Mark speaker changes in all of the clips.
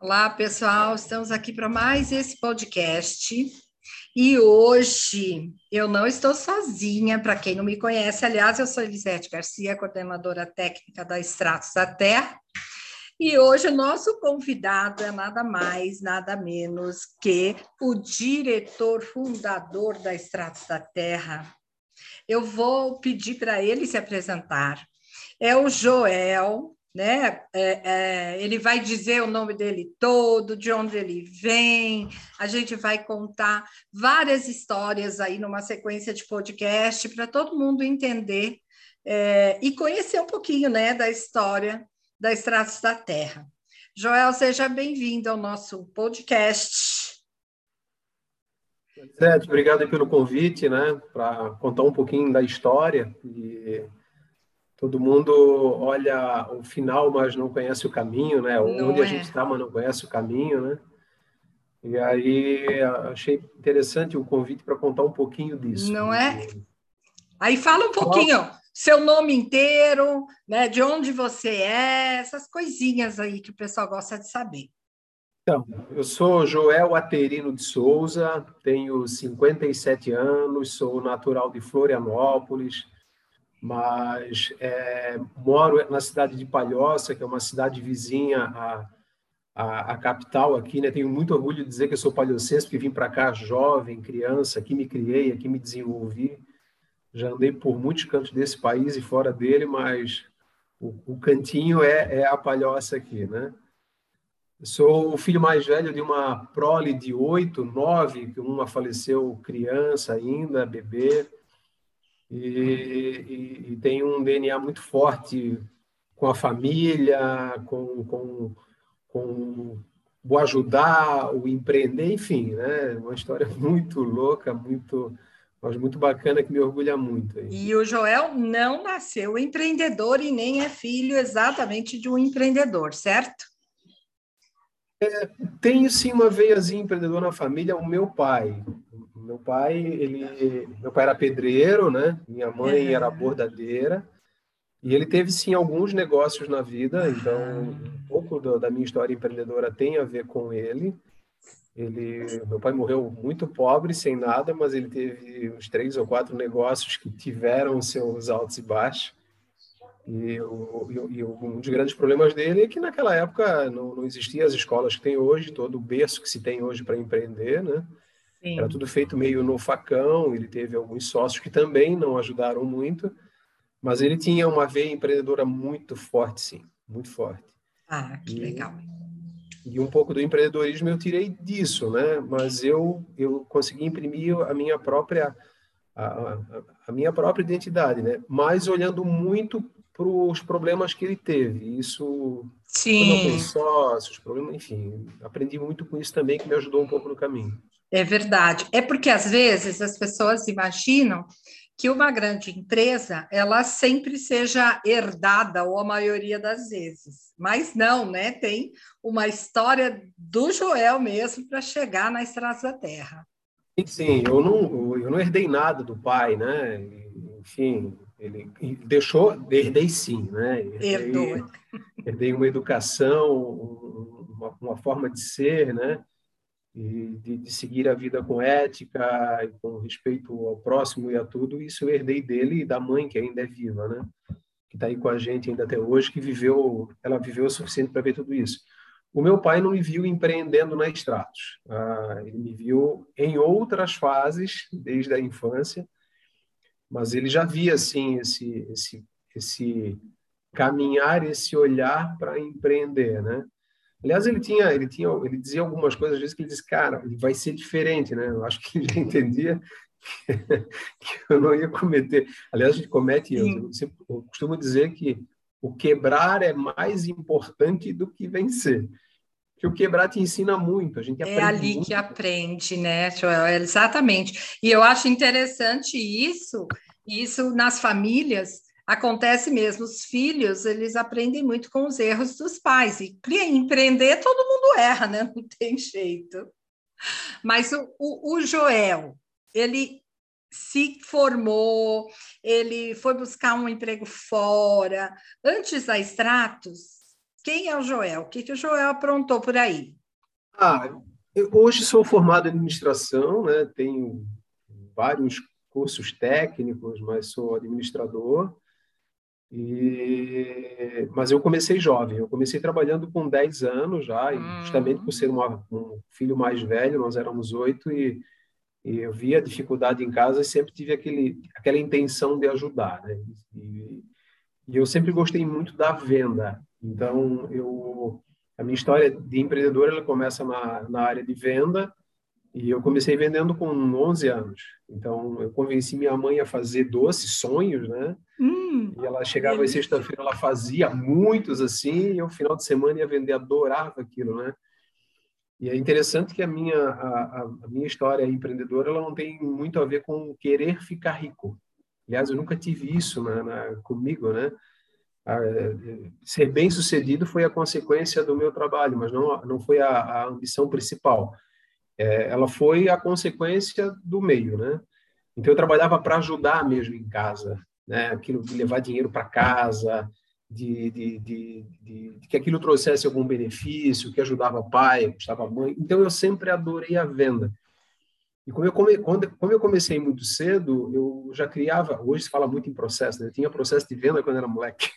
Speaker 1: Olá, pessoal, estamos aqui para mais esse podcast. E hoje eu não estou sozinha, para quem não me conhece, aliás, eu sou Elisete Garcia, coordenadora técnica da Extratos da Terra. E hoje o nosso convidado é nada mais, nada menos que o diretor fundador da Extratos da Terra. Eu vou pedir para ele se apresentar. É o Joel né? É, é, ele vai dizer o nome dele todo, de onde ele vem. A gente vai contar várias histórias aí numa sequência de podcast para todo mundo entender é, e conhecer um pouquinho, né, da história da Estratos da Terra. Joel, seja bem-vindo ao nosso podcast.
Speaker 2: Sete, obrigado pelo convite, né, para contar um pouquinho da história e todo mundo olha o final, mas não conhece o caminho, né? Não Onde é. a gente está, mas não conhece o caminho, né? E aí achei interessante o convite para contar um pouquinho disso.
Speaker 1: Não é? Aí fala um pouquinho, seu nome inteiro, né? De onde você é, essas coisinhas aí que o pessoal gosta de saber.
Speaker 2: Então, eu sou Joel Aterino de Souza, tenho 57 anos, sou natural de Florianópolis, mas é, moro na cidade de Palhoça, que é uma cidade vizinha à, à, à, capital aqui, né? Tenho muito orgulho de dizer que eu sou palhocense, porque vim para cá jovem, criança, aqui me criei, aqui me desenvolvi. Já andei por muitos cantos desse país e fora dele, mas o, o cantinho é, é a Palhoça aqui, né? sou o filho mais velho de uma prole de oito, nove, que uma faleceu criança ainda, bebê e, e, e tem um DNA muito forte com a família, com, com, com o ajudar, o empreender, enfim, né? Uma história muito louca, muito, mas muito bacana que me orgulha muito.
Speaker 1: E o Joel não nasceu empreendedor e nem é filho exatamente de um empreendedor, certo?
Speaker 2: É, tenho sim uma veiazinha empreendedora na família, o meu pai. Meu pai, ele, meu pai era pedreiro, né? Minha mãe era bordadeira. E ele teve sim alguns negócios na vida, então um pouco do, da minha história empreendedora tem a ver com ele. Ele, meu pai morreu muito pobre, sem nada, mas ele teve uns três ou quatro negócios que tiveram seus altos e baixos. E, o, e, um dos grandes problemas dele é que naquela época não, não existiam as escolas que tem hoje, todo o berço que se tem hoje para empreender, né? Sim. Era tudo feito meio no facão. Ele teve alguns sócios que também não ajudaram muito, mas ele tinha uma veia empreendedora muito forte, sim, muito forte.
Speaker 1: Ah, que e, legal.
Speaker 2: E um pouco do empreendedorismo eu tirei disso, né? Mas eu eu consegui imprimir a minha própria a, a, a minha própria identidade, né? Mas olhando muito para os problemas que ele teve. Isso,
Speaker 1: Sim.
Speaker 2: sócios, problemas, enfim, aprendi muito com isso também, que me ajudou um pouco no caminho.
Speaker 1: É verdade. É porque às vezes as pessoas imaginam que uma grande empresa ela sempre seja herdada ou a maioria das vezes, mas não, né? Tem uma história do Joel mesmo para chegar na Estrada da Terra.
Speaker 2: Sim, eu não, eu não herdei nada do pai, né? Enfim, ele deixou, herdei sim, né?
Speaker 1: Herdei, Herdou.
Speaker 2: herdei uma educação, uma, uma, forma de ser, né? De, de, seguir a vida com ética e com respeito ao próximo e a tudo, isso eu herdei dele e da mãe, que ainda é viva, né? Que está aí com a gente ainda até hoje, que viveu, ela viveu o suficiente para ver tudo isso. O meu pai não me viu empreendendo na Stratos. Ah, ele me viu em outras fases, desde a infância, mas ele já via assim esse esse esse caminhar, esse olhar para empreender, né? Aliás, ele tinha, ele tinha, ele dizia algumas coisas às vezes que ele disse, cara, vai ser diferente, né? Eu acho que ele já entendia que eu não ia cometer. Aliás, a gente comete erros. Eu, eu costumo dizer que o quebrar é mais importante do que vencer. Porque o quebrar te ensina muito, a gente
Speaker 1: É ali
Speaker 2: muito.
Speaker 1: que aprende, né, Joel? É, exatamente. E eu acho interessante isso, isso nas famílias acontece mesmo. Os filhos, eles aprendem muito com os erros dos pais. E empreender, todo mundo erra, né? Não tem jeito. Mas o, o, o Joel, ele se formou, ele foi buscar um emprego fora. Antes da Stratos, quem é o Joel? O que, que o Joel aprontou por aí?
Speaker 2: Ah, eu hoje sou formado em administração, né? tenho vários cursos técnicos, mas sou administrador. E... Mas eu comecei jovem, eu comecei trabalhando com 10 anos já, hum. justamente por ser uma, um filho mais velho, nós éramos oito, e, e, eu via a dificuldade em casa e sempre tive aquele, aquela intenção de ajudar. Né? E, e eu sempre gostei muito da venda, então eu a minha história de empreendedor ela começa na, na área de venda, e eu comecei vendendo com 11 anos. Então, eu convenci minha mãe a fazer doces, sonhos, né? Hum, e ela chegava em sexta-feira, ela fazia muitos assim, e no final de semana ia vender, adorava aquilo, né? E é interessante que a minha, a, a minha história empreendedora ela não tem muito a ver com querer ficar rico. Aliás, eu nunca tive isso na, na comigo, né? ser bem sucedido foi a consequência do meu trabalho, mas não, não foi a, a ambição principal é, ela foi a consequência do meio, né? Então eu trabalhava para ajudar mesmo em casa, né? Aquilo de levar dinheiro para casa, de, de, de, de, que aquilo trouxesse algum benefício, que ajudava pai, ajudava a mãe. Então eu sempre adorei a venda. E como eu, come, quando, como eu comecei muito cedo, eu já criava. Hoje se fala muito em processo, né? Eu tinha processo de venda quando era moleque.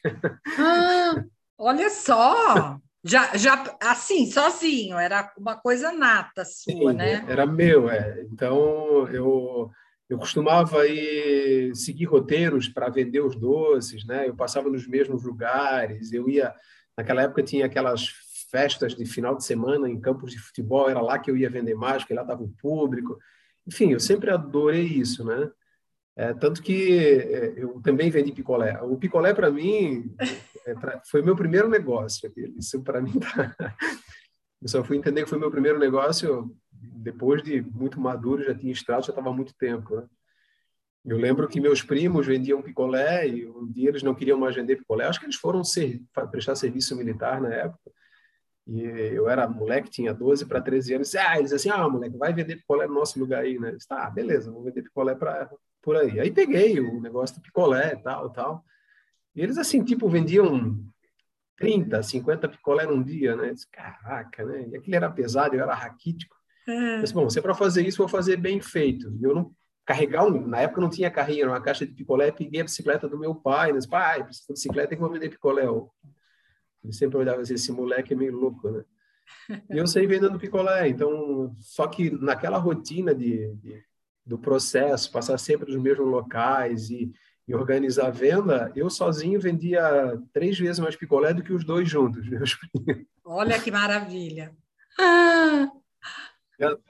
Speaker 1: Ah, olha só! Já, já, assim, sozinho, era uma coisa nata sua, Sim, né?
Speaker 2: Era meu, é. Então, eu, eu costumava ir seguir roteiros para vender os doces, né? Eu passava nos mesmos lugares, eu ia... Naquela época tinha aquelas festas de final de semana em campos de futebol, era lá que eu ia vender mais, porque lá estava o público. Enfim, eu sempre adorei isso, né? É, tanto que é, eu também vendi picolé. O picolé, para mim, é pra, foi meu primeiro negócio. Isso para mim tá... Eu só fui entender que foi meu primeiro negócio depois de muito maduro, já tinha estrado, já estava há muito tempo. Né? Eu lembro que meus primos vendiam picolé e um dia eles não queriam mais vender picolé. Acho que eles foram ser, prestar serviço militar na época. E eu era moleque, tinha 12 para 13 anos. Ah, eles assim, ah, moleque, vai vender picolé no nosso lugar aí, né? disse, tá, beleza, vou vender picolé para por aí. Aí peguei o negócio do picolé, tal, tal. E eles, assim, tipo, vendiam 30, 50 picolé num dia, né? Disse, Caraca, né? E aquilo era pesado, eu era raquítico. É. Mas, bom, se é para fazer isso, vou fazer bem feito. E eu não carregar um, na época não tinha carrinho, era uma caixa de picolé, peguei a bicicleta do meu pai, disse, pai, precisa de bicicleta, que vou vender picolé. Ele sempre olhava assim, esse moleque é meio louco, né? E eu saí vendendo picolé, então, só que naquela rotina de, de do processo, passar sempre nos mesmos locais e e organizar a venda, eu sozinho vendia três vezes mais picolé do que os dois juntos, meus
Speaker 1: primos. Olha que maravilha! Ah!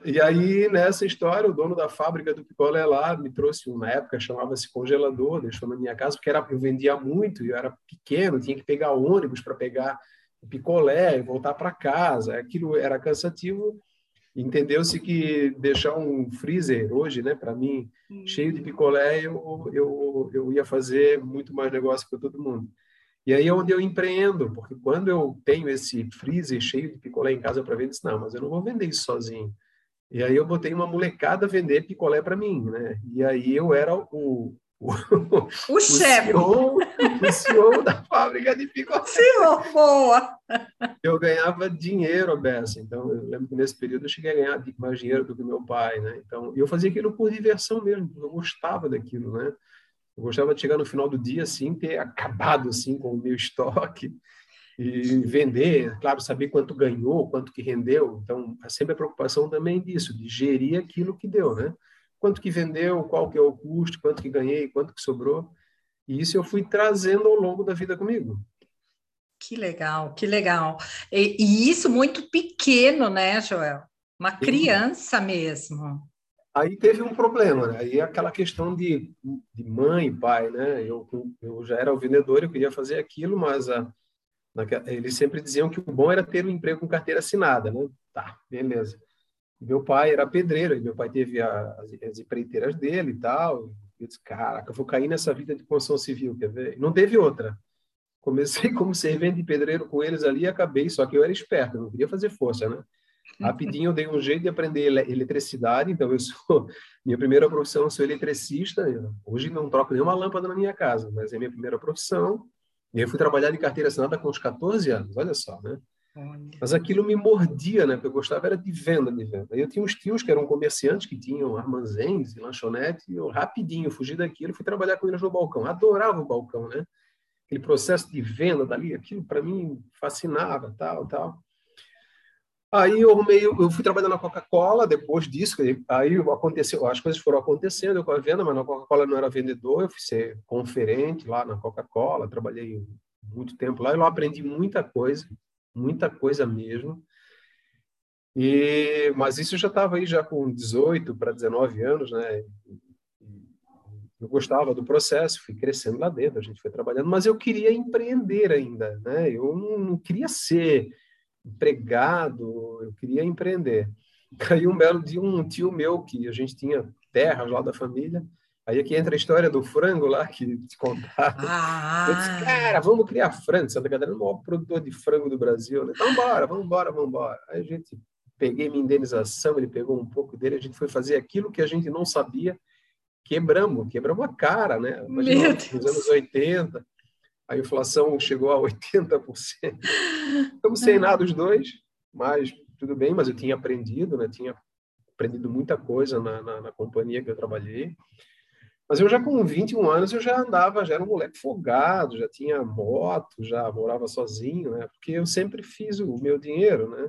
Speaker 2: E aí, nessa história, o dono da fábrica do picolé lá me trouxe, na época chamava-se congelador, deixou na minha casa, porque era, eu vendia muito, eu era pequeno, tinha que pegar ônibus para pegar o picolé e voltar para casa. Aquilo era cansativo entendeu-se que deixar um freezer hoje, né, para mim, hum. cheio de picolé, eu, eu, eu ia fazer muito mais negócio para todo mundo. E aí é onde eu empreendo, porque quando eu tenho esse freezer cheio de picolé em casa para vender, disse, não, mas eu não vou vender isso sozinho. E aí eu botei uma molecada a vender picolé para mim, né? E aí eu era o,
Speaker 1: o, o chefe.
Speaker 2: CEO, o CEO da fábrica de picolé.
Speaker 1: CEO, boa!
Speaker 2: Eu ganhava dinheiro, Bessa. Então, eu lembro que nesse período eu cheguei a ganhar mais dinheiro do que meu pai, né? Então, eu fazia aquilo por diversão mesmo, eu gostava daquilo, né? Eu gostava de chegar no final do dia, assim, ter acabado, assim, com o meu estoque e vender, claro, saber quanto ganhou, quanto que rendeu. Então, sempre a preocupação também disso, de gerir aquilo que deu, né? Quanto que vendeu, qual que é o custo, quanto que ganhei, quanto que sobrou. E isso eu fui trazendo ao longo da vida comigo.
Speaker 1: Que legal, que legal. E, e isso muito pequeno, né, Joel? Uma criança Sim. mesmo.
Speaker 2: Aí teve um problema, né? Aí aquela questão de, de mãe e pai, né? Eu, eu já era o vendedor, eu queria fazer aquilo, mas a, eles sempre diziam que o bom era ter um emprego com carteira assinada, né? Tá, beleza. Meu pai era pedreiro, e meu pai teve as, as empreiteiras dele e tal. Eu disse, caraca, eu vou cair nessa vida de construção civil, quer ver? Não teve outra. Comecei como servente de pedreiro com eles ali e acabei, só que eu era esperto, não queria fazer força, né? Rapidinho eu dei um jeito de aprender eletricidade, então eu sou minha primeira profissão, eu sou eletricista. Hoje não troco nenhuma lâmpada na minha casa, mas é minha primeira profissão. E eu fui trabalhar de carteira assinada com uns 14 anos, olha só, né? Mas aquilo me mordia, né? Porque eu gostava era de venda, de venda. Eu tinha uns tios que eram comerciantes, que tinham armazéns e lanchonete, e eu rapidinho fugi daquilo, fui trabalhar com eles no balcão. Adorava o balcão, né? Aquele processo de venda dali, aquilo para mim fascinava, tal, tal. Aí eu arrumei, eu fui trabalhar na Coca-Cola depois disso, aí aconteceu, as coisas foram acontecendo eu com a venda, mas na Coca-Cola não era vendedor, eu fui ser conferente lá na Coca-Cola, trabalhei muito tempo lá, e lá aprendi muita coisa, muita coisa mesmo. E, mas isso já estava aí já com 18 para 19 anos, né? Eu gostava do processo, fui crescendo lá dentro, a gente foi trabalhando, mas eu queria empreender ainda, né? Eu não, queria ser empregado, eu queria empreender. Caiu um belo dia um tio meu que a gente tinha terras lá da família, Aí aqui entra a história do frango lá, que te contaram. Ah. Eu disse, cara, vamos criar frango. Santa Catarina é o maior produtor de frango do Brasil. Né? Então, bora, vamos embora, vamos embora. Aí a gente, peguei minha indenização, ele pegou um pouco dele, a gente foi fazer aquilo que a gente não sabia, quebramos, quebramos a cara, né? Imagina, nos anos 80, a inflação chegou a 80%. Estamos sem nada os dois, mas tudo bem, mas eu tinha aprendido, né? Tinha aprendido muita coisa na, na, na companhia que eu trabalhei. Mas eu já com 21 anos eu já andava, já era um moleque folgado, já tinha moto, já morava sozinho, né? Porque eu sempre fiz o meu dinheiro, né?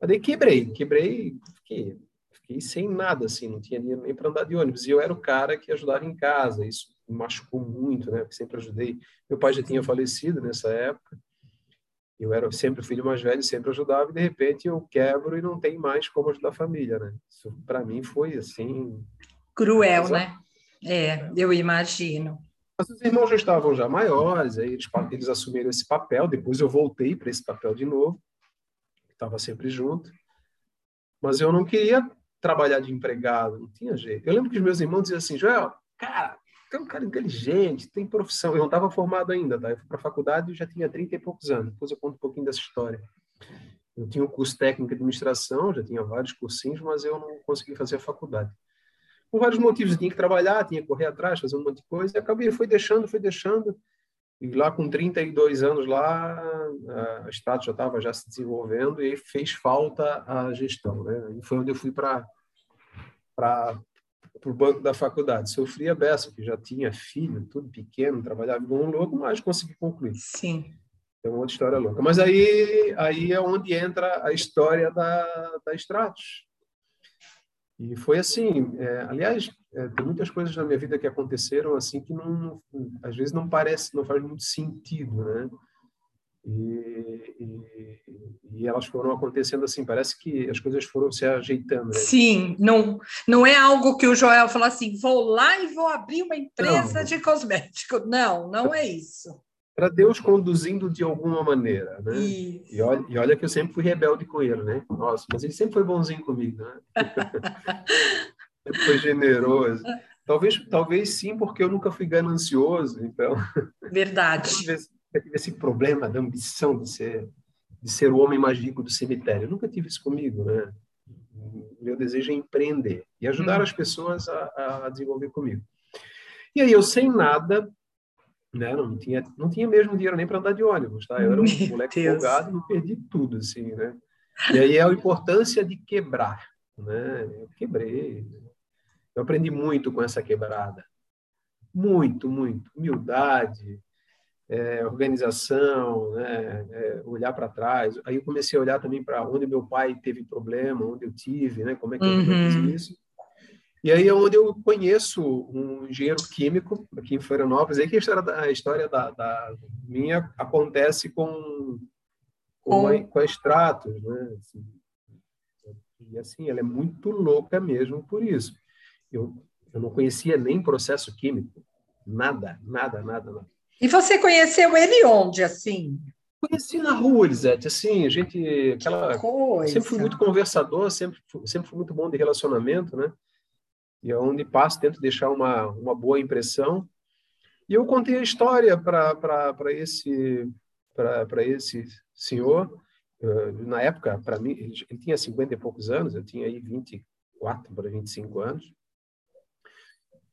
Speaker 2: Mas daí quebrei, quebrei, fiquei, fiquei sem nada, assim, não tinha dinheiro nem para andar de ônibus. E eu era o cara que ajudava em casa, isso me machucou muito, né? Porque sempre ajudei. Meu pai já tinha falecido nessa época. Eu era sempre o filho mais velho, sempre ajudava, e de repente eu quebro e não tem mais como ajudar a família, né? Isso para mim foi assim.
Speaker 1: Cruel, né? É, eu imagino.
Speaker 2: Mas os irmãos já estavam já maiores, aí eles, eles assumiram esse papel. Depois eu voltei para esse papel de novo, estava sempre junto. Mas eu não queria trabalhar de empregado, não tinha jeito. Eu lembro que os meus irmãos diziam assim: Joel, cara, tu é um cara inteligente, tem profissão. Eu não estava formado ainda, tá? Eu fui para a faculdade e já tinha 30 e poucos anos. Depois eu conto um pouquinho dessa história. Eu tinha um curso técnico de administração, já tinha vários cursinhos, mas eu não consegui fazer a faculdade por vários motivos. Eu tinha que trabalhar, tinha que correr atrás, fazer um monte de coisa, e acabei, foi deixando, foi deixando. E lá com 32 anos lá, a Status já estava já se desenvolvendo e fez falta a gestão. Né? E foi onde eu fui para o banco da faculdade. Sofria beça, porque já tinha filho, tudo pequeno, trabalhava igual um louco, mas consegui concluir.
Speaker 1: Sim.
Speaker 2: É uma outra história louca. Mas aí, aí é onde entra a história da, da Stratos. E foi assim, é, aliás, é, tem muitas coisas na minha vida que aconteceram assim que não, às vezes não parece, não faz muito sentido, né? E, e, e, elas foram acontecendo assim, parece que as coisas foram se ajeitando. Né?
Speaker 1: Sim, não, não é algo que o Joel falou assim, vou lá e vou abrir uma empresa não. de cosmético. Não, não é isso.
Speaker 2: Era Deus conduzindo de alguma maneira, né? E olha, e olha, que eu sempre fui rebelde com ele, né? Nossa, mas ele sempre foi bonzinho comigo, né? foi generoso. Talvez, talvez sim, porque eu nunca fui ganancioso, então.
Speaker 1: Verdade.
Speaker 2: Eu tive esse problema da ambição de ser de ser o homem mais rico do cemitério. Eu nunca tive isso comigo, né? Meu desejo é empreender e ajudar hum. as pessoas a, a desenvolver comigo. E aí eu sem nada né? Não tinha, não tinha mesmo dinheiro nem para andar de ônibus, tá? Eu era um Meu moleque Deus. folgado e perdi tudo, assim, né? E aí é a importância de quebrar, né? Eu quebrei. Eu aprendi muito com essa quebrada. Muito, muito. Humildade, é, organização, né? É, olhar para trás. Aí eu comecei a olhar também para onde meu pai teve problema, onde eu tive, né? Como é que eu fiz uhum. isso. E aí é onde eu conheço um engenheiro químico aqui em Florianópolis, aí que a história da, a história da, da minha acontece com com, a, com a Stratos, né? Assim, e assim, ela é muito louca mesmo por isso. Eu, eu não conhecia nem processo químico, nada, nada, nada, nada.
Speaker 1: E você conheceu ele onde, assim?
Speaker 2: Conheci na rua, Elisete, assim, a gente, aquela, sempre fui muito conversador, sempre, sempre fui muito bom de relacionamento, né? E onde passo tento deixar uma, uma boa impressão. E eu contei a história para esse para esse senhor. Na época, para mim, ele, tinha 50 e poucos anos, eu tinha aí 24 para 25 anos.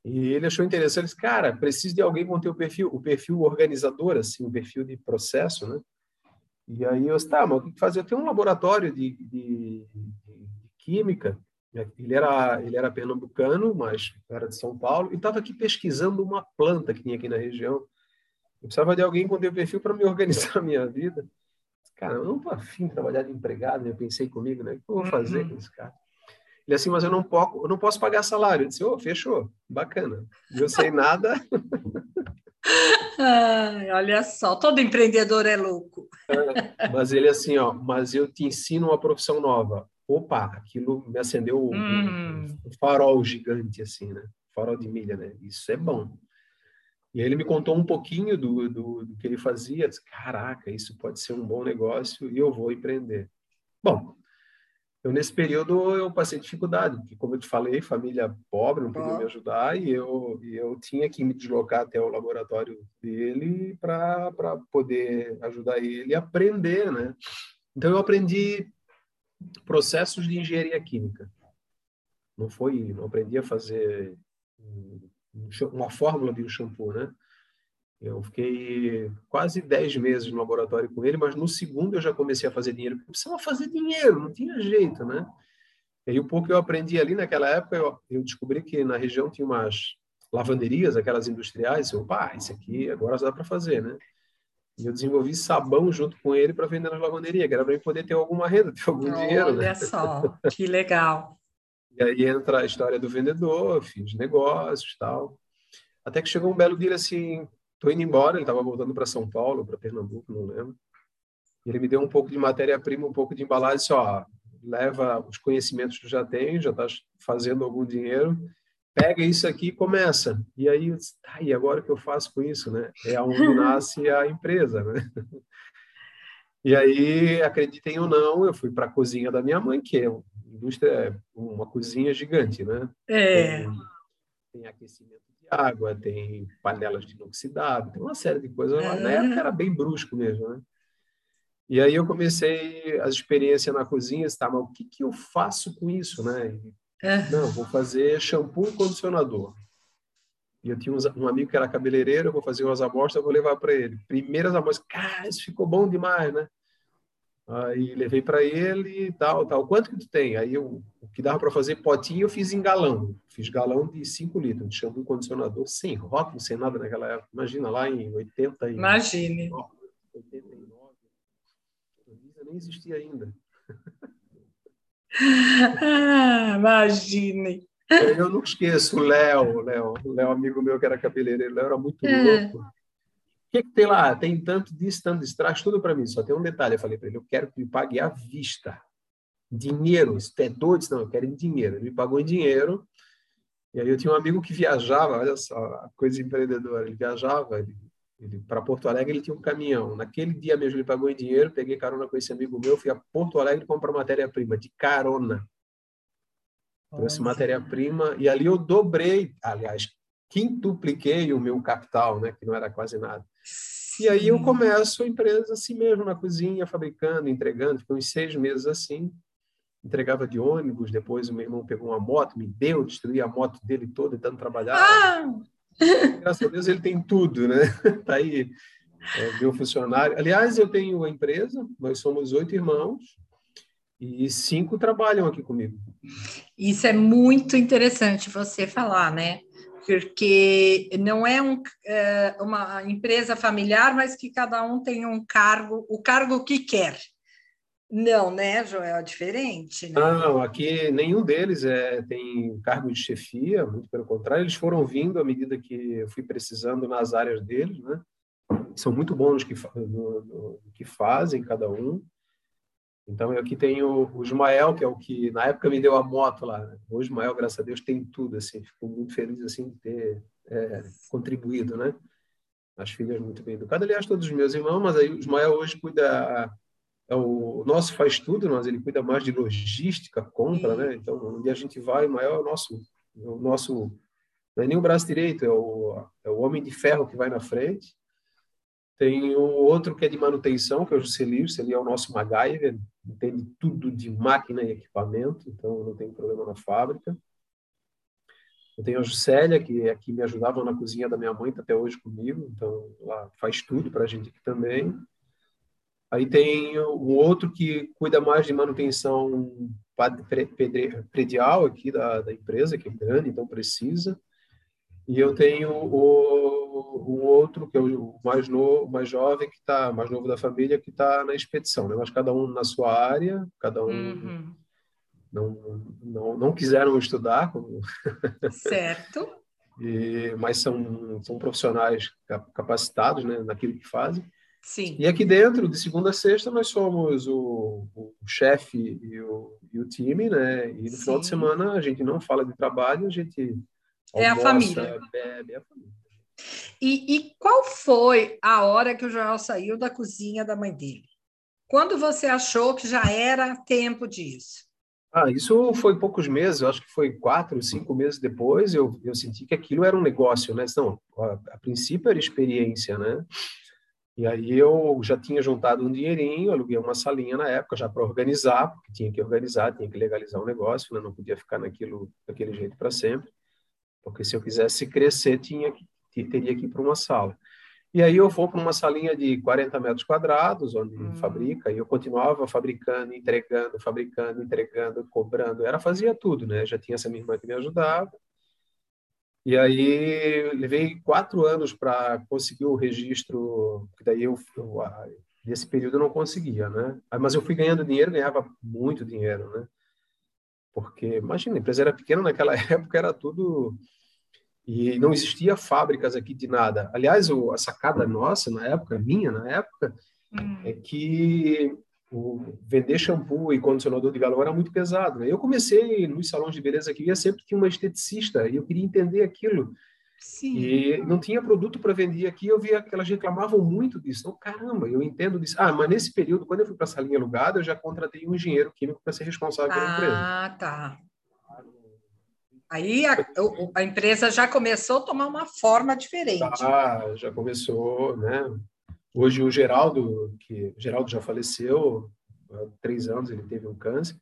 Speaker 2: E ele achou interessante, ele disse, cara, preciso de alguém com o perfil, o perfil organizador, assim, o perfil de processo, né? E aí eu disse, tá, mas o que fazer? Eu tenho um laboratório de, de, de, química, ele era, ele era pernambucano, mas era de São Paulo, e estava aqui pesquisando uma planta que tinha aqui na região. Eu precisava de alguém com o teu perfil para me organizar a minha vida. Cara, eu não estou afim de trabalhar de empregado, né? eu pensei comigo, né? O que eu vou fazer uhum. com esse cara? Ele assim, mas eu não posso, eu não posso pagar salário. Eu disse, ô, oh, fechou, bacana. Eu sei nada.
Speaker 1: Ai, olha só, todo empreendedor é louco.
Speaker 2: É, mas ele assim, ó, mas eu te ensino uma profissão nova. Opa, aquilo me acendeu hum. um, farol gigante, assim, né? Farol de milha, né? Isso é bom. E aí ele me contou um pouquinho do, do, do que ele fazia. Disse, Caraca, isso pode ser um bom negócio e eu vou empreender. Bom, eu, nesse período, eu passei dificuldade, porque, como eu te falei, família pobre, não podia me ajudar, e eu, e eu tinha que me deslocar até o laboratório dele para poder ajudar ele a aprender, né? Então, eu aprendi processos de engenharia química. Não foi, não aprendi a fazer uma fórmula de um shampoo, né? Eu fiquei quase 10 meses no laboratório com ele, mas no segundo eu já comecei a fazer dinheiro. Eu precisava fazer dinheiro, não tinha jeito, né? E o pouco que eu aprendi ali naquela época, eu, eu descobri que na região tinha umas lavanderias, aquelas industriais. Eu, pá, isso aqui agora dá para fazer, né? E eu desenvolvi sabão junto com ele para vender na lavanderia, que era para ele poder ter alguma renda, ter algum
Speaker 1: Olha
Speaker 2: dinheiro.
Speaker 1: Olha né? só, que legal.
Speaker 2: E aí entra a história do vendedor, fiz negócios tal. Até que chegou um belo dia assim, Tô indo embora, ele estava voltando para São Paulo, para Pernambuco, não lembro. E ele me deu um pouco de matéria-prima, um pouco de embalagem, disse, ó, leva os conhecimentos que já tem, já está fazendo algum dinheiro, pega isso aqui e começa. E aí, tá, e agora o que eu faço com isso, né? É onde nasce a empresa, né? E aí, acreditem ou não, eu fui para a cozinha da minha mãe, que é uma, indústria, uma cozinha gigante, né?
Speaker 1: É.
Speaker 2: Tem, tem aquecimento água, tem panelas de inoxidável, tem uma série de coisas. Lá. Na época era bem brusco mesmo, né? E aí eu comecei as experiências na cozinha, tá, mas o que, que eu faço com isso, né? E, não, vou fazer shampoo e condicionador. E eu tinha um amigo que era cabeleireiro, eu vou fazer umas amostras, vou levar para ele. Primeiras amostras, cara, isso ficou bom demais, né? Aí levei para ele e tal, tal. Quanto que tu tem? Aí eu, o que dava para fazer potinho eu fiz em galão. Fiz galão de 5 litros de shampoo condicionador, sem rótulo, sem nada naquela época. Imagina lá em 80
Speaker 1: e... Imagine.
Speaker 2: 89. A nem existia ainda.
Speaker 1: ah, imagine.
Speaker 2: Eu não esqueço o Léo, Léo, Léo, amigo meu que era cabeleireiro, Léo era muito é. louco o que, que tem lá? Tem tanto disso, tanto disso. Traz tudo para mim. Só tem um detalhe. Eu falei para ele: eu quero que me pague à vista. Dinheiro. Tu é doido, não, eu quero em dinheiro. Ele me pagou em dinheiro. E aí eu tinha um amigo que viajava, olha só, coisa empreendedora. Ele viajava ele, ele para Porto Alegre, ele tinha um caminhão. Naquele dia mesmo ele pagou em dinheiro, peguei carona com esse amigo meu, fui a Porto Alegre comprar matéria-prima, de carona. Trouxe matéria-prima e ali eu dobrei, aliás, quintupliquei o meu capital, né, que não era quase nada. E aí eu começo a empresa assim mesmo, na cozinha, fabricando, entregando. Ficou uns seis meses assim. Entregava de ônibus, depois o meu irmão pegou uma moto, me deu, destruí a moto dele toda, tentando trabalhar. Ah! Graças a Deus ele tem tudo, né? Tá aí, é, meu funcionário. Aliás, eu tenho a empresa, nós somos oito irmãos, e cinco trabalham aqui comigo.
Speaker 1: Isso é muito interessante você falar, né? porque não é, um, é, uma empresa familiar, mas que cada um tem um cargo, o cargo que quer. Não, né, Joel? É diferente. Né?
Speaker 2: Não, aqui nenhum deles é, tem cargo de chefia, muito pelo contrário, eles foram vindo à medida que eu fui precisando nas áreas deles, né? São muito bons que, no, no que fazem, cada um. Então, eu aqui tenho o Ismael, que é o que na época me deu a moto lá. Né? O Ismael, graças a Deus, tem tudo, assim. Fico muito feliz, assim, de ter é, contribuído, né? As filhas muito bem educadas. Aliás, todos os meus irmãos, mas aí o Ismael hoje cuida... É o, nosso faz tudo, mas ele cuida mais de logística, compra, né? Então, onde a gente vai, o Ismael é o nosso... O nosso não é nem o braço direito, é o, é o homem de ferro que vai na frente. Tem o outro que é de manutenção, que é o Juscelio. Ele é o nosso MacGyver, entende tudo de máquina e equipamento, então não tem problema na fábrica. Eu tenho a Juscelia, que é que me ajudava na cozinha da minha mãe, está até hoje comigo, então ela faz tudo para a gente aqui também. Aí tem um outro que cuida mais de manutenção predial aqui da, da empresa, que é grande, então precisa. E eu tenho o, o outro, que é o mais novo, mais jovem, que está mais novo da família, que está na expedição. Né? Mas cada um na sua área, cada um uhum. não, não, não quiseram estudar. Como...
Speaker 1: Certo.
Speaker 2: e, mas são, são profissionais capacitados né, naquilo que fazem.
Speaker 1: Sim.
Speaker 2: E aqui dentro, de segunda a sexta, nós somos o, o chefe e o, e o time, né? E no Sim. final de semana a gente não fala de trabalho, a gente
Speaker 1: é almoça, a família. Bebe, é a família. E, e qual foi a hora que o Joel saiu da cozinha da mãe dele? Quando você achou que já era tempo disso?
Speaker 2: Ah, isso foi poucos meses, eu acho que foi quatro, cinco meses depois, eu, eu senti que aquilo era um negócio, né? Não, a, a princípio era experiência, né? E aí eu já tinha juntado um dinheirinho, aluguei uma salinha na época já para organizar, porque tinha que organizar, tinha que legalizar o negócio, né? não podia ficar naquilo daquele jeito para sempre, porque se eu quisesse crescer tinha que teria que ir para uma sala. E aí eu vou para uma salinha de 40 metros quadrados, onde hum. fabrica, e eu continuava fabricando, entregando, fabricando, entregando, cobrando, era fazia tudo, né? Já tinha essa minha irmã que me ajudava, e aí levei quatro anos para conseguir o registro, que daí eu, eu nesse período eu não conseguia, né? Mas eu fui ganhando dinheiro, ganhava muito dinheiro, né? Porque imagina, a empresa era pequena naquela época, era tudo e não existia fábricas aqui de nada. Aliás, a sacada nossa na época, minha na época, hum. é que o vender shampoo e condicionador de galão era muito pesado. Né? Eu comecei nos salões de beleza que ia sempre tinha uma esteticista e eu queria entender aquilo.
Speaker 1: Sim.
Speaker 2: E não tinha produto para vender aqui, eu via que elas reclamavam muito disso. Então, caramba, eu entendo disso. Ah, mas nesse período, quando eu fui para essa linha alugada, eu já contratei um engenheiro químico para ser responsável pela
Speaker 1: ah,
Speaker 2: empresa.
Speaker 1: Ah, tá. Aí a, a, empresa já começou a tomar uma forma diferente.
Speaker 2: Ah, já começou, né? Hoje o Geraldo, que Geraldo já faleceu há três anos, ele teve um câncer,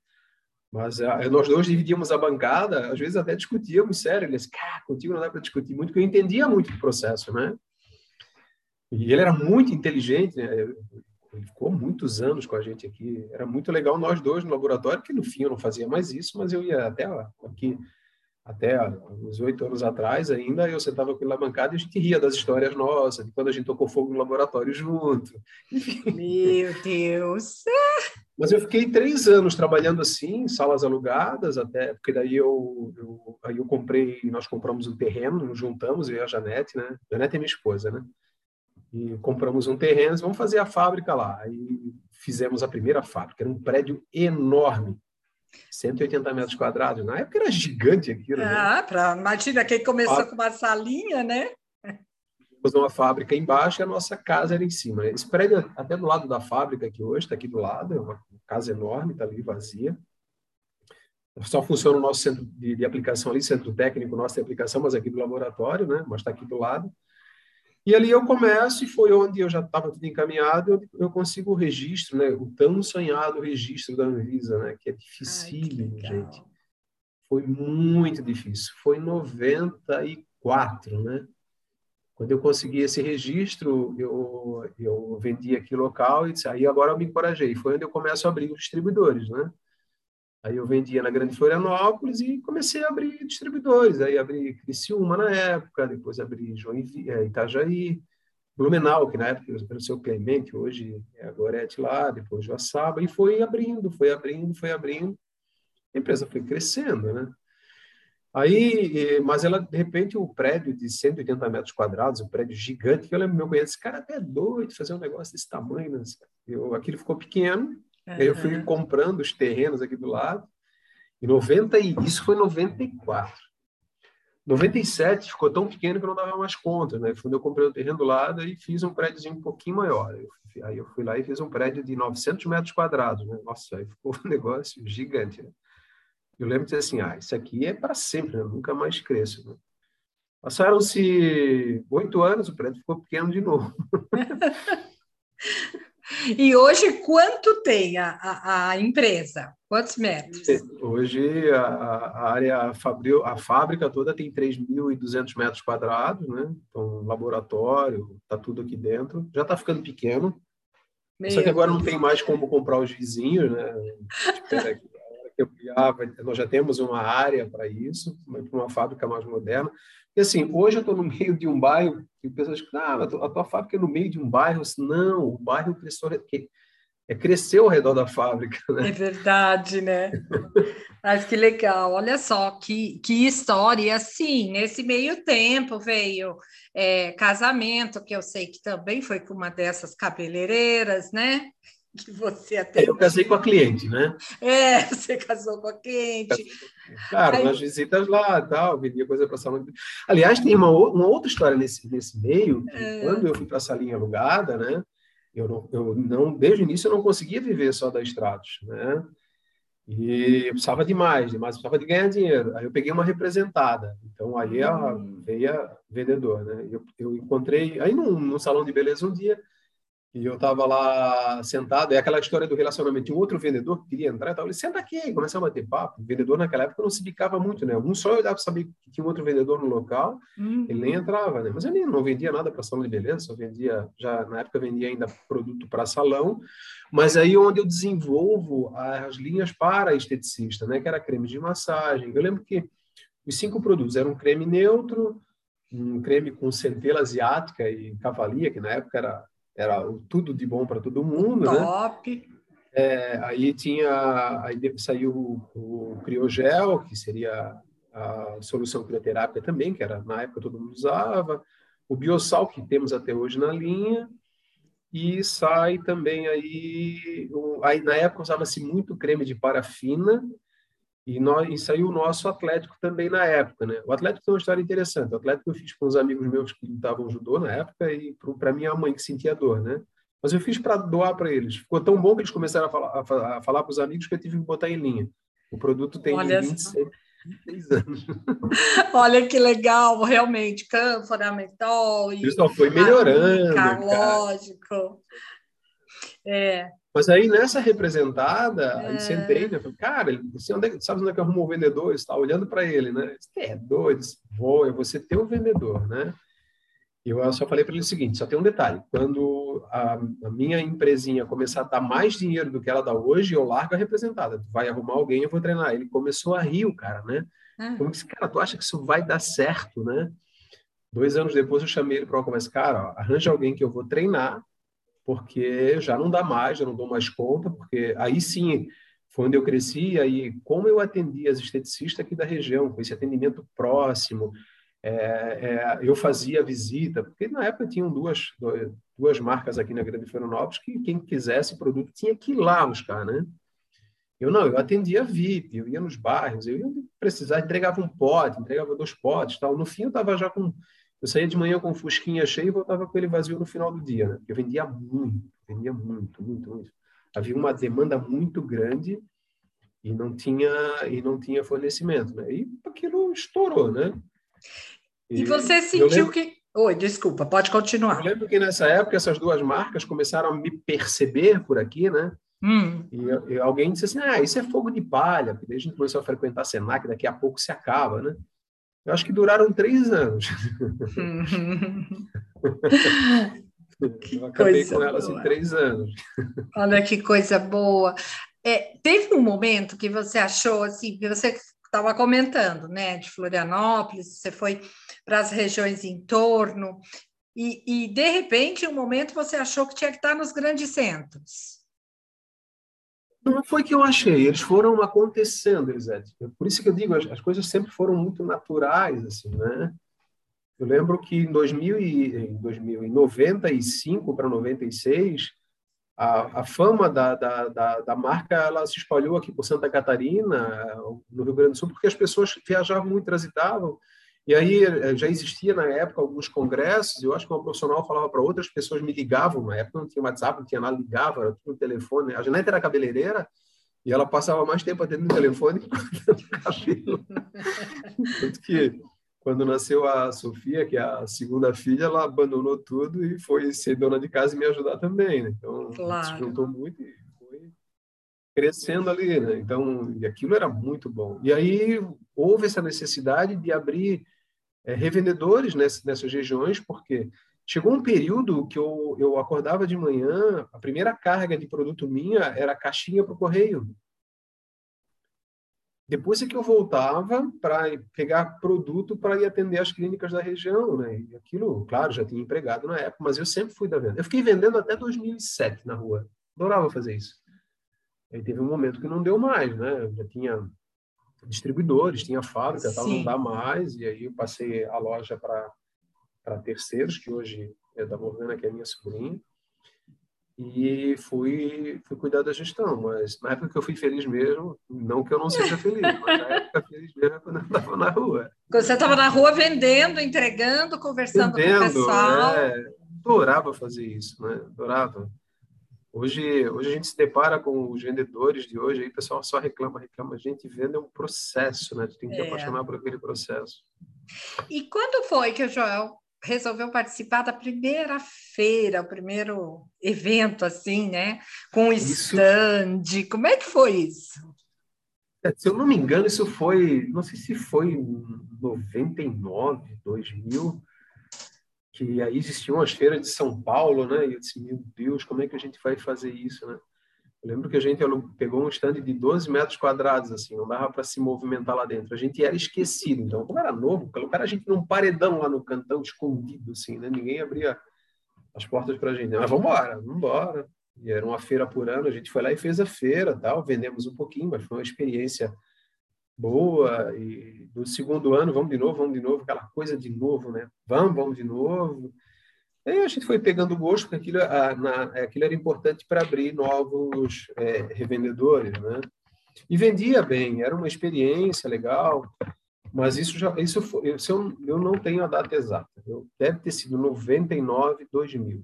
Speaker 2: mas uh, nós dois dividíamos a bancada, às vezes até discutíamos sério, ele disse, cara, contigo não dá para discutir muito, porque eu entendia muito do processo, né? E ele era muito inteligente, né? Ele ficou muitos anos com a gente aqui. Era muito legal nós dois no laboratório, que no fim eu não fazia mais isso, mas eu ia até aqui até uns oito anos atrás ainda, eu sentava com ele na bancada e a gente ria das histórias nossas, de quando a gente tocou fogo no laboratório junto.
Speaker 1: Meu Deus!
Speaker 2: Mas eu fiquei três anos trabalhando assim, em salas alugadas, até porque daí eu, eu, aí eu comprei, nós compramos um terreno, nos juntamos, eu e a Janete, né? Janete é minha esposa, né? E compramos um terreno, vamos fazer a fábrica lá. Aí fizemos a primeira fábrica, era um prédio enorme, 180 metros quadrados. Na época era gigante aquilo.
Speaker 1: Né? Ah, pra, imagina quem começou com uma salinha, né?
Speaker 2: Uma fábrica embaixo e a nossa casa era em cima. Esse prédio, até do lado da fábrica que hoje, está aqui do lado, é uma casa enorme, está ali vazia. Só funciona o nosso centro de, de, aplicação ali, centro técnico nosso de aplicação, mas aqui do laboratório, né? Mas está aqui do lado. E ali eu começo, e foi onde eu já estava tudo encaminhado, eu, eu, consigo o registro, né? o tão sonhado registro da Anvisa, né? que é dificílimo, gente. Foi muito difícil. Foi em 94, né? Quando eu consegui esse registro, eu, eu vendi aqui local e disse, aí agora eu me encorajei. Foi onde eu começo a abrir os distribuidores, né? Aí eu vendia na Grande Florianópolis e comecei a abrir distribuidores. Aí abri Criciúma na época, depois abri Joinville, é, Itajaí, Blumenau, que na época era o seu Clemente, hoje é a Gorete lá, depois Joaçaba, e foi abrindo, foi abrindo, foi abrindo. A empresa foi crescendo, né? Aí, mas ela, de repente, o prédio de 180 metros quadrados, um prédio gigante, que eu lembro meu conhecido, esse cara até é doido fazer um negócio desse tamanho, né? Eu, aquilo ficou pequeno, Uhum. Aí eu fui comprando os terrenos aqui do lado. E 90 e isso foi 94. 97 ficou tão pequeno que eu não dava mais conta, né? Quando eu comprei o terreno do lado e fiz um prédiozinho um pouquinho maior. aí eu fui lá e fiz um prédio de 900 metros quadrados, né? Nossa, aí ficou um negócio gigante. Né? Eu lembro de dizer assim, ah, isso aqui é para sempre, né? eu nunca mais cresço. Né? Passaram-se oito anos, o prédio ficou pequeno de novo.
Speaker 1: E hoje, quanto tem a, a, a empresa? Quantos metros?
Speaker 2: Hoje, a, a área, fabril, a fábrica toda tem 3.200 metros quadrados, né? Então, laboratório, está tudo aqui dentro. Já está ficando pequeno. Meu Só que agora não tem mais como comprar os vizinhos, né? Espera eu criava, nós já temos uma área para isso, uma fábrica mais moderna. E assim, hoje eu estou no meio de um bairro e pessoas dizem, ah, a tua, fábrica é no meio de um bairro. Não, o bairro cresceu, é, cresceu ao redor da fábrica. Né?
Speaker 1: É verdade, né? Mas que legal, olha só que, que história. E assim, nesse meio tempo veio é, casamento, que eu sei que também foi com uma dessas cabeleireiras, né? Que você até.
Speaker 2: Eu casei com a cliente, né?
Speaker 1: É, você casou com a cliente.
Speaker 2: Claro, Aí... nas visitas lá tal, vendia coisa para salão. Aliás, tem uma, uma outra história nesse, nesse meio, é... quando eu fui para a salinha alugada, né? Eu não, eu não, desde o início eu não conseguia viver só da Estratos, né? E eu precisava de mais, de mais, precisava de ganhar dinheiro. Aí eu peguei uma representada. Então aí a, hum. veio a vendedor, né? Eu, eu encontrei aí num, num salão de beleza um dia e eu estava lá sentado, é aquela história do relacionamento. Tinha um outro vendedor que queria entrar, eu falei, senta aqui, começava a bater papo. O vendedor naquela época não se bicava muito, né? Um só olhava para saber que tinha um outro vendedor no local, uhum. ele nem entrava, né? Mas eu nem, não vendia nada para salão de beleza, só vendia, já na época vendia ainda produto para salão, mas aí onde eu desenvolvo as linhas para esteticista, né? Que era creme de massagem. Eu lembro que os cinco produtos eram um creme neutro, um creme com centela asiática e cavalia, que na época era era tudo de bom para todo mundo,
Speaker 1: né? Top.
Speaker 2: né? É, aí tinha, aí saiu o, o criogel, que seria a solução crioterápica também, que era na época todo mundo usava, o biosal que temos até hoje na linha, e sai também aí, aí na época usava-se muito creme de parafina, e, nós, e saiu o nosso Atlético também na época, né? O Atlético tem uma história interessante. O Atlético eu fiz com uns amigos meus que lutavam judô na época e para minha mãe que sentia dor, né? Mas eu fiz para doar para eles. Ficou tão bom que eles começaram a falar, a falar para os amigos que eu tive que botar em linha. O produto tem Olha 26, 26 anos.
Speaker 1: Olha que legal, realmente. Cânfora, mentol.
Speaker 2: Isso só foi melhorando.
Speaker 1: Lógico. É,
Speaker 2: mas aí, nessa representada, é. aí sentei, né? Falei, cara, você onde é, sabe onde é que arrumou o vendedor? Está olhando para ele, né? é doido, vou, é você ter o vendedor, né? E eu só falei para ele o seguinte: só tem um detalhe. Quando a, a, minha empresinha começar a dar mais dinheiro do que ela dá hoje, eu largo a representada. Tu vai arrumar alguém, eu vou treinar. Ele começou a rir, o cara, né? Ah. Como que, cara, tu acha que isso vai dar certo, né? Dois anos depois eu chamei ele para uma conversa. Cara, ó, arranja alguém que eu vou treinar porque já não dá mais, já não dou mais conta, porque aí sim foi onde eu cresci, aí como eu atendia as esteticistas aqui da região, com esse atendimento próximo, é, é, eu fazia visita, porque na época tinham duas, duas marcas aqui na Grande Florianópolis que quem quisesse produto tinha que ir lá buscar, né? Eu não, eu atendia VIP, eu ia nos bairros, eu ia precisar, entregava um pote, entregava dois potes, tal. No fim eu estava já com eu saía de manhã com o fusquinha cheio e voltava com ele vazio no final do dia, né? Eu vendia muito, vendia muito, muito, muito. Havia uma demanda muito grande e não tinha e não tinha fornecimento, né? E aquilo estourou, né?
Speaker 1: E, e você sentiu lembro... que Oi, desculpa, pode continuar.
Speaker 2: Eu lembro que nessa época essas duas marcas começaram a me perceber por aqui, né? Hum. E, e, alguém disse assim: ah, isso é fogo de palha, porque desde a gente começou a frequentar a Senac, daqui a pouco se acaba, né? Eu acho que duraram três anos. que eu acabei coisa com elas boa. em três anos.
Speaker 1: Olha que coisa boa. É, teve um momento que você achou assim, que você estava comentando, né, de Florianópolis, você foi para as regiões em torno, e, e de repente, um momento, você achou que tinha que estar nos grandes centros.
Speaker 2: Não foi que eu achei, eles foram acontecendo, Elisete. Por isso que eu digo, as, as coisas sempre foram muito naturais, assim, né? Eu lembro que em, 2000 e, em 2095 para 96, a, a fama da, da, da, da, marca ela se espalhou aqui por Santa Catarina, no Rio Grande do Sul, porque as pessoas viajavam muito, transitavam, e aí eh, já existia na época alguns congressos, eu acho que uma profissional falava para outras pessoas, me ligavam, na época não tinha WhatsApp, não tinha nada, ligava, era tudo no telefone. A Janete era cabeleireira e ela passava mais tempo atendendo o telefone que cortando cabelo. Tanto que quando nasceu a Sofia, que é a segunda filha, ela abandonou tudo e foi ser dona de casa e me ajudar também, né? Então, claro. se juntou muito e foi crescendo ali, né? Então, e aquilo era muito bom. E aí houve essa necessidade de abrir é, revendedores nessas, regiões, porque chegou um período que eu, eu acordava de manhã, a primeira carga de produto minha era caixinha para o correio. Depois é que eu voltava para pegar produto para ir atender as clínicas da região, né? E aquilo, claro, já tinha empregado na época, mas eu sempre fui da venda. Eu fiquei vendendo até 2007 na rua. Adorava fazer isso. Aí teve um momento que não deu mais, né? Eu já tinha distribuidores, tinha fábrica, tal, não dá mais, e aí eu passei a loja para terceiros, que hoje é da Morgana, que é minha sobrinha e fui, fui cuidar da gestão. Mas na época que eu fui feliz mesmo, não que eu não seja feliz, mas na época feliz mesmo é quando eu estava na rua.
Speaker 1: Quando você estava na rua vendendo, entregando, conversando vendendo, com o pessoal. É,
Speaker 2: adorava fazer isso, né? Adorava. Hoje, hoje a gente se depara com os vendedores de hoje, aí o pessoal só reclama, reclama. A gente vende é um processo, né? Tu tem que é. apaixonar por aquele processo.
Speaker 1: E quando foi que o Joel resolveu participar da primeira feira, o primeiro evento, assim, né? Com isso... stand. Como é que foi isso?
Speaker 2: É, se eu não me engano, isso foi, não sei se foi em 99, 2000, que aí existiam as feiras de São Paulo, né? E eu disse, meu Deus, como é que a gente vai fazer isso, né? Eu lembro que a gente pegou um stand de 12 metros quadrados, assim, não dava para se movimentar lá dentro. A gente era esquecido. Então, como era novo, colocaram a gente num paredão lá no cantão, escondido, assim, né? Ninguém abria as portas para a gente. Mas vamos embora, vamos embora. E era uma feira por ano, a gente foi lá e fez a feira, tal, vendemos um pouquinho, mas foi uma experiência boa. E no segundo ano, vamos de novo, vamos de novo, aquela coisa de novo, né? Vamos, vamos de novo. Aí a gente foi pegando gosto, porque aquilo, a, na, aquilo era importante para abrir novos é, revendedores, né? E vendia bem, era uma experiência legal, mas isso já, isso foi, eu, eu não tenho a data exata, eu, deve ter sido 99, 2000.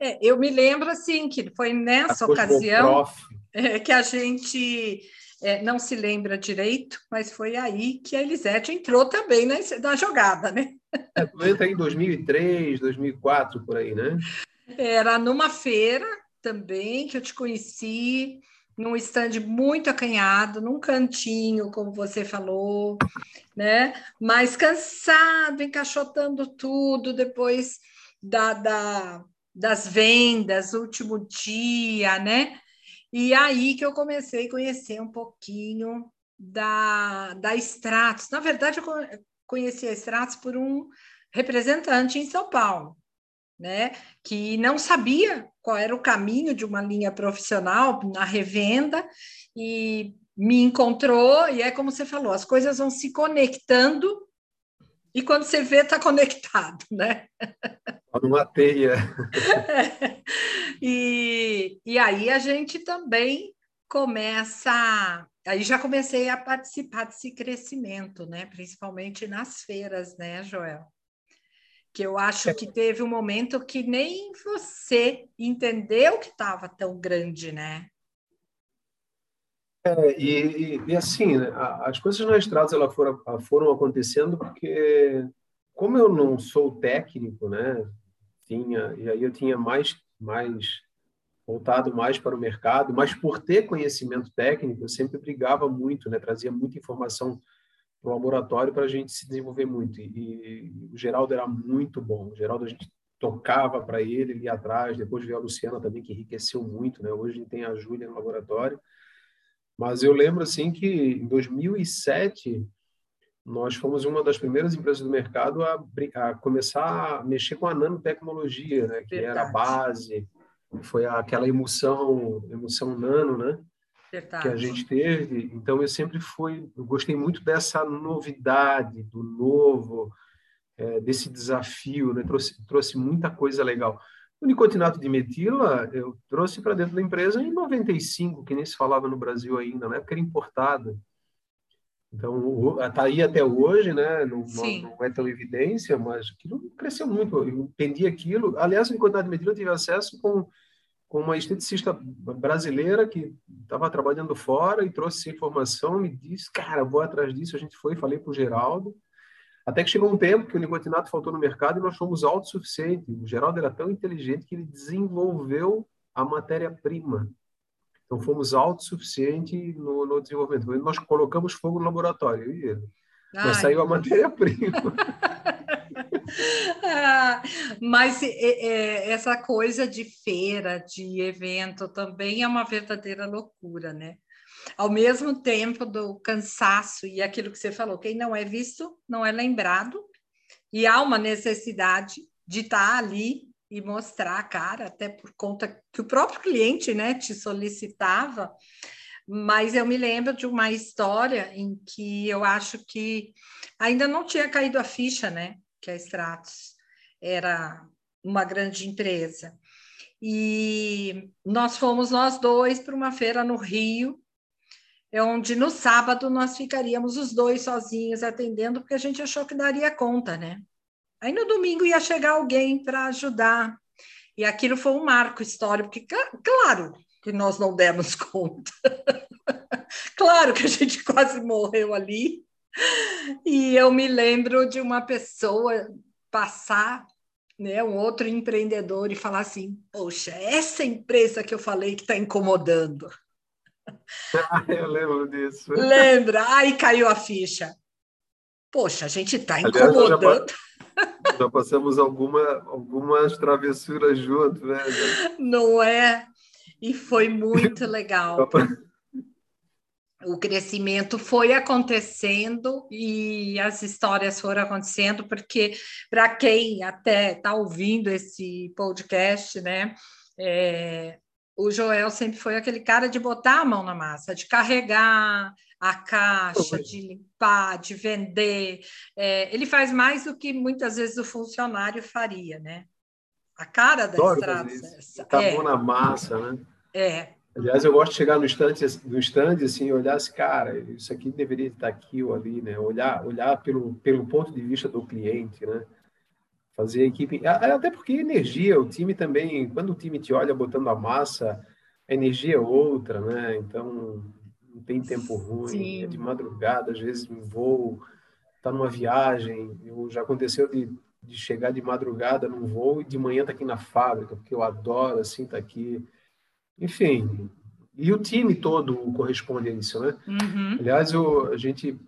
Speaker 1: É, eu me lembro assim que foi nessa a ocasião é, que a gente é, não se lembra direito, mas foi aí que a Elisete entrou também na, na jogada, né?
Speaker 2: É, entra em 2003, 2004, por aí, né?
Speaker 1: Era numa feira também que eu te conheci, num stand muito acanhado, num cantinho, como você falou, né? Mas cansado, encaixotando tudo depois da, da, das vendas, último dia, né? E aí que eu comecei a conhecer um pouquinho da, da Stratos. Na verdade, eu conheci a Stratos por um representante em São Paulo, né? Que não sabia qual era o caminho de uma linha profissional na revenda e me encontrou, e é como você falou, as coisas vão se conectando e quando você vê, está conectado, né?
Speaker 2: Numa teia.
Speaker 1: e, e aí a gente também começa. Aí já comecei a participar desse crescimento, né? Principalmente nas feiras, né, Joel? Que eu acho que teve um momento que nem você entendeu que estava tão grande, né?
Speaker 2: É, e, e, assim, né, as coisas na estrada elas foram, foram acontecendo porque, como eu não sou técnico, né, tinha, e aí eu tinha mais, mais voltado mais para o mercado, mas por ter conhecimento técnico, eu sempre brigava muito, né, trazia muita informação para o laboratório para a gente se desenvolver muito. E, e, o Geraldo era muito bom. O Geraldo a gente tocava para ele, ele ia atrás. Depois veio a Luciana também, que enriqueceu muito. Né? Hoje a gente tem a Júlia no laboratório. Mas eu lembro assim que em 2007 nós fomos uma das primeiras empresas do mercado a, a começar a mexer com a nanotecnologia, né? que Verdade. era a base, foi aquela emoção, emoção nano, né? Verdade. que a gente teve. Então eu sempre fui, eu gostei muito dessa novidade, do novo, é, desse desafio, né? trouxe, trouxe muita coisa legal. O nicotinato de metila eu trouxe para dentro da empresa em 95, que nem se falava no Brasil ainda, na época era importada. Então, está aí até hoje, né? Não, não, é tão evidência, mas aquilo cresceu muito. Eu entendi aquilo. Aliás, o nicotinato de metila eu tive acesso com, com uma esteticista brasileira que estava trabalhando fora e trouxe essa informação, me disse, cara, vou atrás disso. A gente foi, falei para o Geraldo. Até que chegou um tempo que o nicotinato faltou no mercado e nós fomos autossuficientes. O Geraldo era tão inteligente que ele desenvolveu a matéria-prima. Então, fomos autossuficientes no, no desenvolvimento. Nós colocamos fogo no laboratório, e ele. Ai, mas saiu a matéria-prima.
Speaker 1: ah, mas é, é, essa coisa de feira, de evento, também é uma verdadeira loucura, né? Ao mesmo tempo do cansaço e aquilo que você falou, quem não é visto não é lembrado, e há uma necessidade de estar ali e mostrar a cara, até por conta que o próprio cliente né, te solicitava. Mas eu me lembro de uma história em que eu acho que ainda não tinha caído a ficha, né? Que a Stratos era uma grande empresa. E nós fomos nós dois para uma feira no Rio, onde no sábado nós ficaríamos os dois sozinhos atendendo, porque a gente achou que daria conta, né? Aí no domingo ia chegar alguém para ajudar. E aquilo foi um marco histórico, porque, claro, que nós não demos conta. claro que a gente quase morreu ali. E eu me lembro de uma pessoa passar, né, um outro empreendedor, e falar assim: Poxa, essa empresa que eu falei que está incomodando.
Speaker 2: Ah, eu lembro disso.
Speaker 1: Lembra? Aí caiu a ficha. Poxa, a gente está incomodando. Aliás,
Speaker 2: já passamos alguma, algumas travessuras juntos, né?
Speaker 1: Não é? E foi muito legal. o crescimento foi acontecendo e as histórias foram acontecendo, porque para quem até está ouvindo esse podcast, né? É, o Joel sempre foi aquele cara de botar a mão na massa, de carregar, a caixa, de limpar, de vender. É, ele faz mais do que muitas vezes o funcionário faria, né? A cara da Adoro estrada.
Speaker 2: Tá é. mão na massa, né?
Speaker 1: É.
Speaker 2: Aliás, eu gosto de chegar no stand, no stand assim, olhar assim, cara, isso aqui deveria estar aqui ou ali, né? Olhar, olhar pelo, pelo ponto de vista do cliente, né? Fazer a equipe. Até porque energia, o time também, quando o time te olha botando a massa, a energia é outra, né? Então, não tem tempo ruim, Sim. é de madrugada, às vezes em voo, está numa viagem. Eu, já aconteceu de, de chegar de madrugada num voo e de manhã tá aqui na fábrica, porque eu adoro assim estar tá aqui. Enfim, e o time todo corresponde a isso, né? Uhum. Aliás, o, a gente,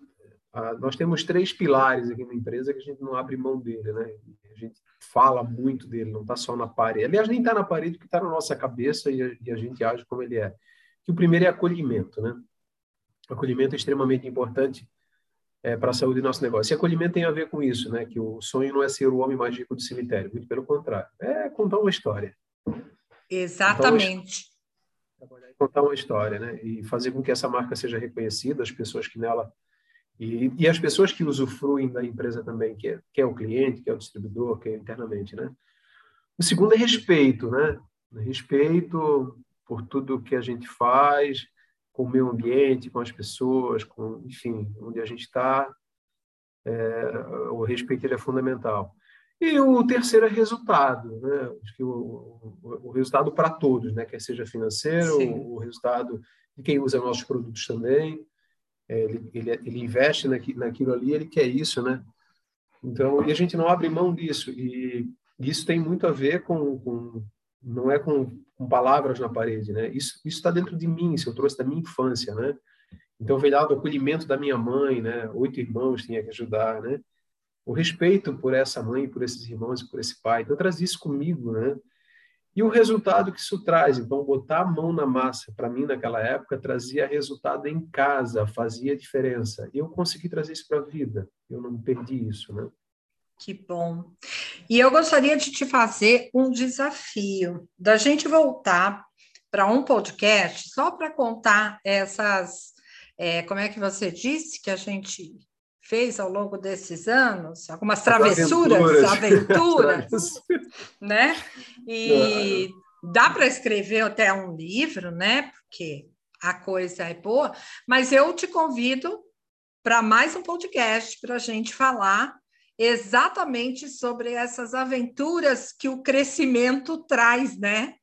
Speaker 2: a, nós temos três pilares aqui na empresa que a gente não abre mão dele, né? A gente fala muito dele, não está só na parede. Aliás, nem está na parede, porque está na nossa cabeça e a, e a, gente age como ele é. Que o primeiro é acolhimento, né? Acolhimento é extremamente importante é, para a saúde do nosso negócio. E acolhimento tem a ver com isso, né? Que o sonho não é ser o homem mais rico do cemitério, muito pelo contrário, é contar uma história.
Speaker 1: Exatamente.
Speaker 2: Contar uma, contar uma história, né? E fazer com que essa marca seja reconhecida, as pessoas que nela e, e as pessoas que usufruem da empresa também, que é, que é o cliente, que é o distribuidor, que é internamente, né? O segundo é respeito, né? Respeito por tudo que a gente faz, com o meio ambiente, com as pessoas, com, enfim, onde a gente está, é, o respeito é fundamental. E o terceiro é resultado, né? Acho que o, o, o resultado para todos, né? Quer seja financeiro, o, o, resultado de quem usa nossos produtos também. É, ele, ele, ele, investe naqui, naquilo ali, ele quer isso, né? Então, e a gente não abre mão disso. E isso tem muito a ver com, com não é com, com, palavras na parede, né? Isso está dentro de mim, isso eu trouxe da minha infância, né? Então, veio do acolhimento da minha mãe, né? Oito irmãos tinha que ajudar, né? O respeito por essa mãe, por esses irmãos e por esse pai. Então, eu trazia isso comigo, né? E o resultado que isso traz, então, botar a mão na massa, para mim, naquela época, trazia resultado em casa, fazia diferença. Eu consegui trazer isso para a vida, eu não perdi isso, né?
Speaker 1: Que bom. E eu gostaria de te fazer um desafio, da gente voltar para um podcast só para contar essas, é, como é que você disse que a gente fez ao longo desses anos, algumas travessuras, aventuras, aventuras né? E dá para escrever até um livro, né? Porque a coisa é boa, mas eu te convido para mais um podcast para a gente falar exatamente sobre essas aventuras que o crescimento traz, né?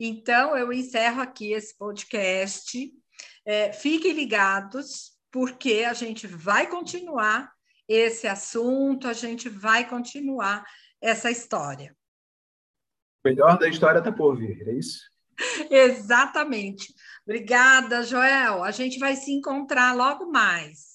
Speaker 1: Então, eu encerro aqui esse podcast. É, fiquem ligados, porque a gente vai continuar esse assunto, a gente vai continuar essa história.
Speaker 2: O melhor da história está por vir, é isso?
Speaker 1: Exatamente. Obrigada, Joel. A gente vai se encontrar logo mais.